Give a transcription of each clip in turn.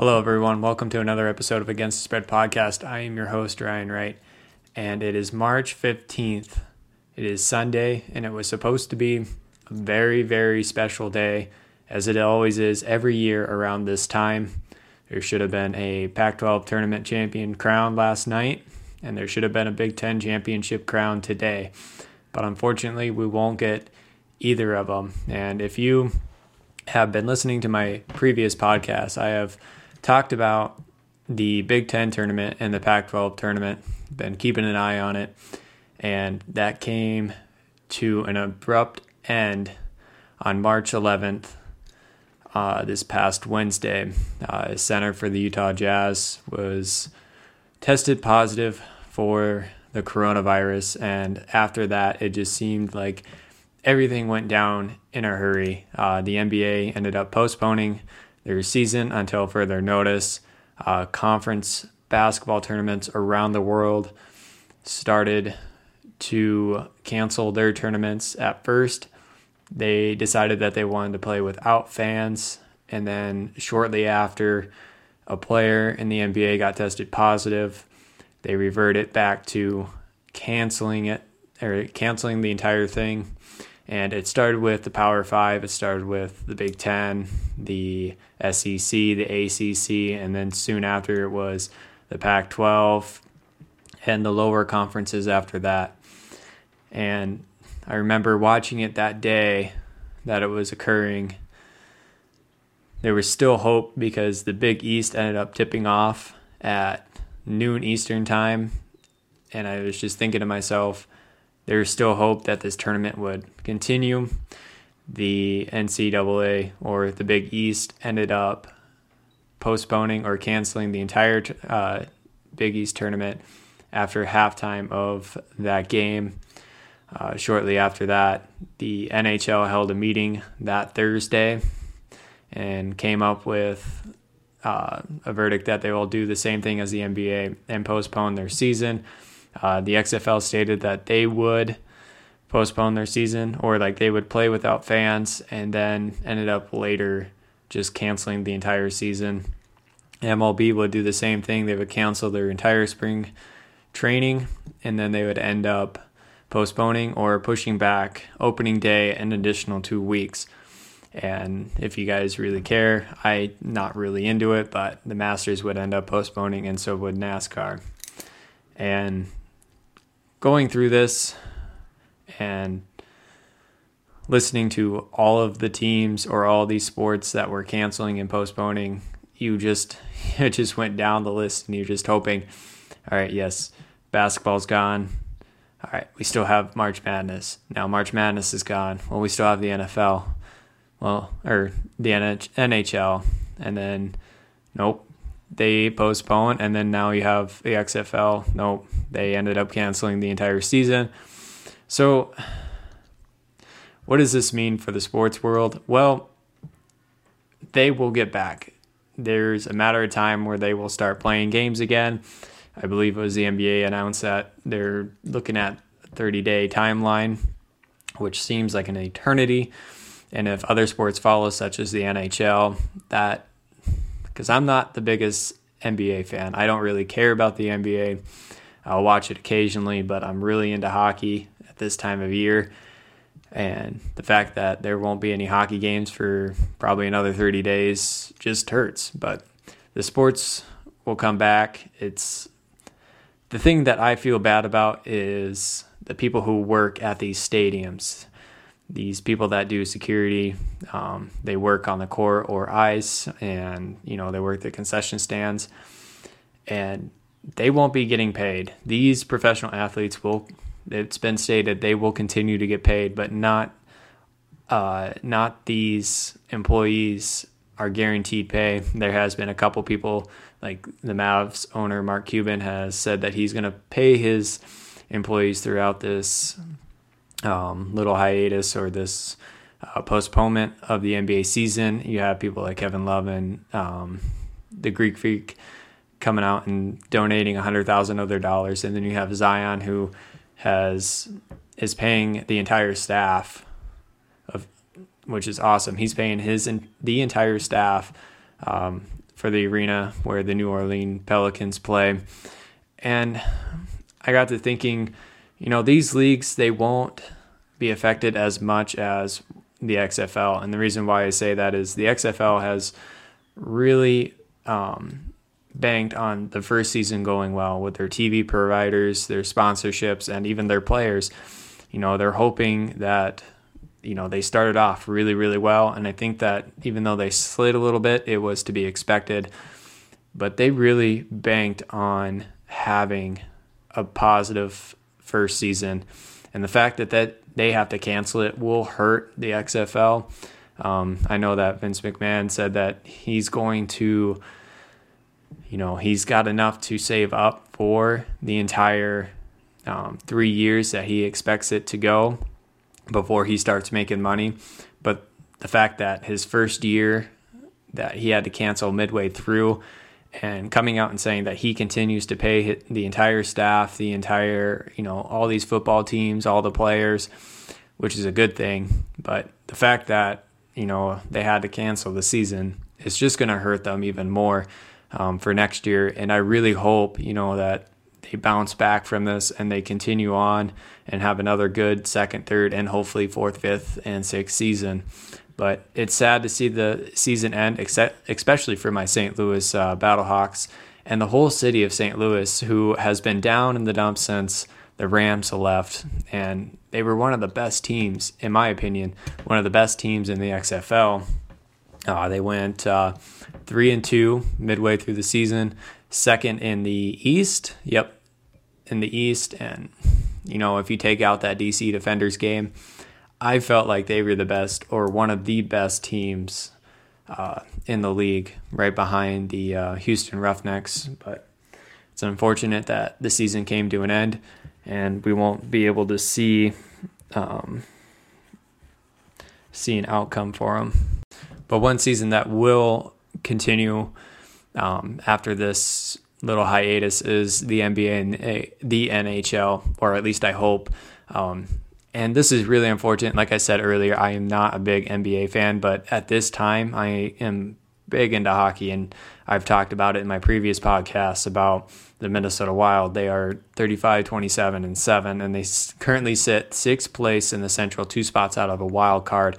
Hello, everyone. Welcome to another episode of Against the Spread podcast. I am your host, Ryan Wright, and it is March 15th. It is Sunday, and it was supposed to be a very, very special day, as it always is every year around this time. There should have been a Pac 12 tournament champion crowned last night, and there should have been a Big Ten championship crowned today. But unfortunately, we won't get either of them. And if you have been listening to my previous podcast, I have talked about the Big Ten tournament and the Pac 12 tournament, been keeping an eye on it, and that came to an abrupt end on March 11th. Uh, this past Wednesday, uh, center for the Utah Jazz was tested positive for the coronavirus, and after that, it just seemed like everything went down in a hurry. Uh, the NBA ended up postponing their season until further notice. Uh, conference basketball tournaments around the world started to cancel their tournaments at first. They decided that they wanted to play without fans, and then shortly after, a player in the NBA got tested positive. They reverted back to canceling it or canceling the entire thing and it started with the Power Five, it started with the Big Ten, the SEC, the ACC, and then soon after it was the Pac 12 and the lower conferences after that. And I remember watching it that day that it was occurring. There was still hope because the Big East ended up tipping off at noon Eastern time. And I was just thinking to myself, there's still hope that this tournament would continue. The NCAA or the Big East ended up postponing or canceling the entire uh, Big East tournament after halftime of that game. Uh, shortly after that, the NHL held a meeting that Thursday and came up with uh, a verdict that they will do the same thing as the NBA and postpone their season. Uh, the XFL stated that they would postpone their season or like they would play without fans and then ended up later just canceling the entire season. MLB would do the same thing. They would cancel their entire spring training and then they would end up postponing or pushing back opening day an additional two weeks. And if you guys really care, I not really into it, but the Masters would end up postponing and so would NASCAR. And going through this and listening to all of the teams or all these sports that were canceling and postponing, you just it just went down the list and you're just hoping, all right, yes, basketball's gone. All right, we still have March Madness. Now March Madness is gone. Well, we still have the NFL. Well, or the NHL, and then nope, they postponed, and then now you have the XFL. Nope, they ended up canceling the entire season. So, what does this mean for the sports world? Well, they will get back. There's a matter of time where they will start playing games again. I believe it was the NBA announced that they're looking at a 30 day timeline, which seems like an eternity. And if other sports follow, such as the NHL, that because I'm not the biggest NBA fan. I don't really care about the NBA. I'll watch it occasionally, but I'm really into hockey at this time of year. And the fact that there won't be any hockey games for probably another 30 days just hurts. But the sports will come back. It's the thing that I feel bad about is the people who work at these stadiums these people that do security, um, they work on the court or ice, and you know they work the concession stands, and they won't be getting paid. These professional athletes will. It's been stated they will continue to get paid, but not uh, not these employees are guaranteed pay. There has been a couple people, like the Mavs owner Mark Cuban has said that he's going to pay his employees throughout this um, little hiatus or this uh, postponement of the NBA season. You have people like Kevin Love and um, the Greek Freak coming out and donating a hundred thousand of their dollars, and then you have Zion who has is paying the entire staff of which is awesome. He's paying his the entire staff um, for the arena where the New Orleans Pelicans play. And I got to thinking, you know, these leagues, they won't be affected as much as the XFL. And the reason why I say that is the XFL has really um, banked on the first season going well with their TV providers, their sponsorships, and even their players. You know, they're hoping that you know they started off really really well and i think that even though they slid a little bit it was to be expected but they really banked on having a positive first season and the fact that that they have to cancel it will hurt the xfl um, i know that vince mcmahon said that he's going to you know he's got enough to save up for the entire um, three years that he expects it to go before he starts making money. But the fact that his first year that he had to cancel midway through and coming out and saying that he continues to pay the entire staff, the entire, you know, all these football teams, all the players, which is a good thing. But the fact that, you know, they had to cancel the season is just going to hurt them even more um, for next year. And I really hope, you know, that they bounce back from this and they continue on and have another good second, third, and hopefully fourth, fifth, and sixth season. But it's sad to see the season end, except, especially for my St. Louis uh, Battlehawks and the whole city of St. Louis, who has been down in the dumps since the Rams left. And they were one of the best teams, in my opinion, one of the best teams in the XFL. Uh, they went uh, three and two midway through the season, second in the East. Yep, in the East. And, you know, if you take out that DC Defenders game, I felt like they were the best or one of the best teams uh, in the league, right behind the uh, Houston Roughnecks. But it's unfortunate that the season came to an end and we won't be able to see um, see an outcome for them. But one season that will continue um, after this little hiatus is the NBA and the NHL, or at least I hope. Um, and this is really unfortunate. Like I said earlier, I am not a big NBA fan, but at this time, I am big into hockey, and I've talked about it in my previous podcasts about the Minnesota Wild. They are 35, 27, and 7, and they currently sit sixth place in the Central, two spots out of a wild card.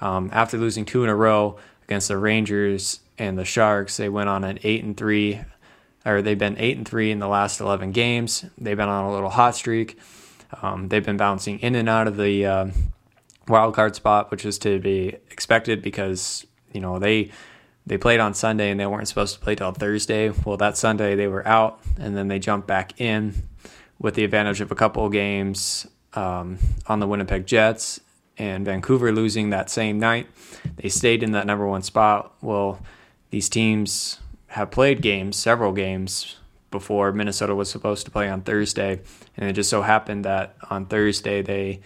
Um, after losing two in a row against the Rangers and the Sharks, they went on an 8 and 3 or they've been eight and three in the last 11 games. They've been on a little hot streak. Um, they've been bouncing in and out of the uh, wild card spot, which is to be expected because you know they they played on Sunday and they weren't supposed to play till Thursday. Well, that Sunday they were out, and then they jumped back in with the advantage of a couple of games um, on the Winnipeg Jets and Vancouver losing that same night. They stayed in that number one spot. Well, these teams have played games, several games before Minnesota was supposed to play on Thursday, and it just so happened that on Thursday they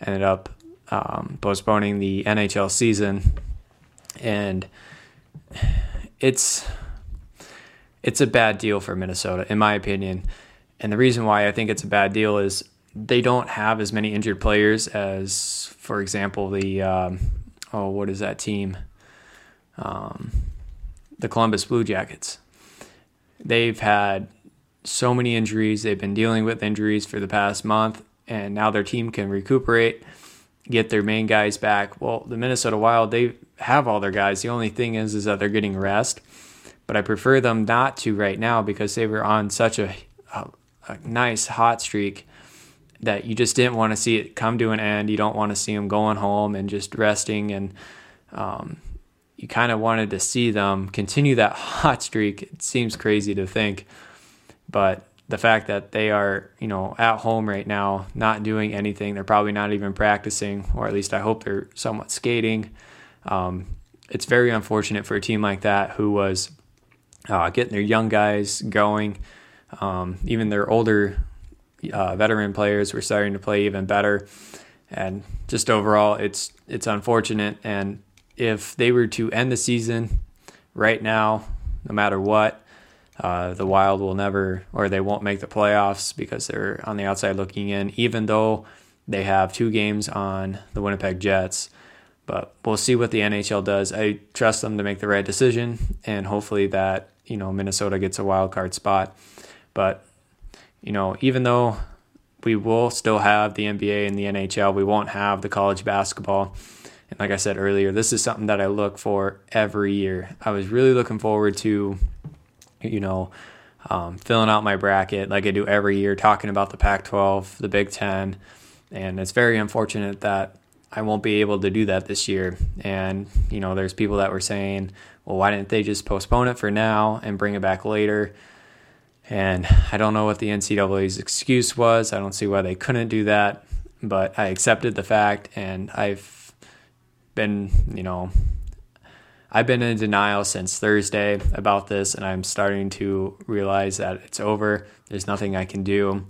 ended up um, postponing the NHL season, and it's it's a bad deal for Minnesota, in my opinion. And the reason why I think it's a bad deal is they don't have as many injured players as, for example, the um, oh, what is that team? Um, the Columbus Blue Jackets. They've had so many injuries. They've been dealing with injuries for the past month, and now their team can recuperate, get their main guys back. Well, the Minnesota Wild, they have all their guys. The only thing is, is that they're getting rest. But I prefer them not to right now because they were on such a, a, a nice hot streak that you just didn't want to see it come to an end. You don't want to see them going home and just resting and um, you kind of wanted to see them continue that hot streak. It seems crazy to think, but the fact that they are, you know, at home right now, not doing anything, they're probably not even practicing, or at least I hope they're somewhat skating. Um, it's very unfortunate for a team like that who was uh, getting their young guys going. Um, even their older uh, veteran players were starting to play even better, and just overall, it's it's unfortunate. And if they were to end the season right now, no matter what, uh, the Wild will never, or they won't make the playoffs because they're on the outside looking in, even though they have two games on the Winnipeg Jets. But we'll see what the NHL does. I trust them to make the right decision, and hopefully that you know Minnesota gets a wild card spot. But you know, even though we will still have the NBA and the NHL, we won't have the college basketball. And like I said earlier, this is something that I look for every year. I was really looking forward to, you know, um, filling out my bracket like I do every year, talking about the Pac 12, the Big Ten. And it's very unfortunate that I won't be able to do that this year. And, you know, there's people that were saying, well, why didn't they just postpone it for now and bring it back later? And I don't know what the NCAA's excuse was. I don't see why they couldn't do that, but I accepted the fact and I've been, you know, I've been in denial since Thursday about this and I'm starting to realize that it's over. There's nothing I can do.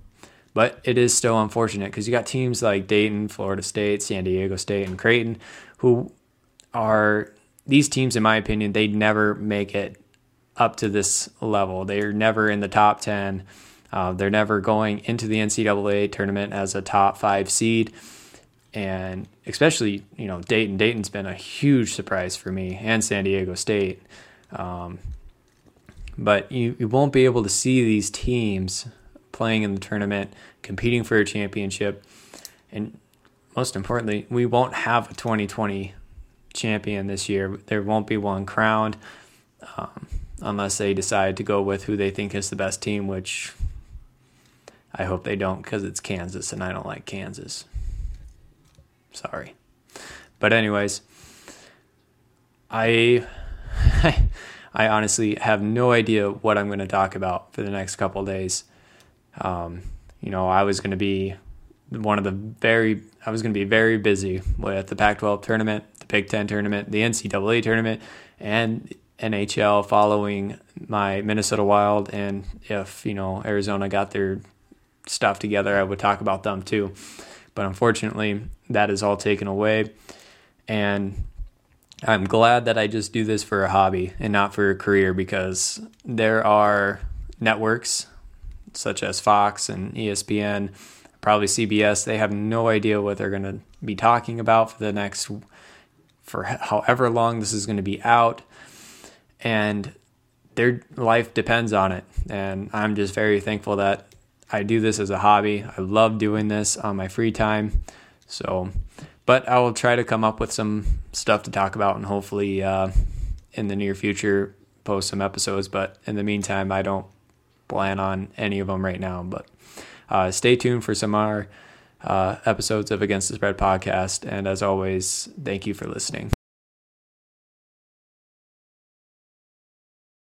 But it is still unfortunate because you got teams like Dayton, Florida State, San Diego State, and Creighton who are these teams, in my opinion, they never make it up to this level. They're never in the top 10. Uh, they're never going into the NCAA tournament as a top five seed. And especially, you know, Dayton. Dayton's been a huge surprise for me and San Diego State. Um, but you, you won't be able to see these teams playing in the tournament, competing for a championship. And most importantly, we won't have a 2020 champion this year. There won't be one crowned um, unless they decide to go with who they think is the best team, which I hope they don't because it's Kansas and I don't like Kansas. Sorry. But, anyways, I. I honestly have no idea what I'm going to talk about for the next couple days. Um, you know, I was going to be one of the very, I was going to be very busy with the Pac 12 tournament, the Big Ten tournament, the NCAA tournament, and NHL following my Minnesota Wild. And if, you know, Arizona got their stuff together, I would talk about them too. But unfortunately, that is all taken away. And I'm glad that I just do this for a hobby and not for a career because there are networks such as Fox and ESPN, probably CBS, they have no idea what they're going to be talking about for the next, for however long this is going to be out. And their life depends on it. And I'm just very thankful that I do this as a hobby. I love doing this on my free time. So, but I will try to come up with some stuff to talk about and hopefully uh, in the near future post some episodes. But in the meantime, I don't plan on any of them right now, but uh, stay tuned for some more uh, episodes of Against the Spread podcast. And as always, thank you for listening.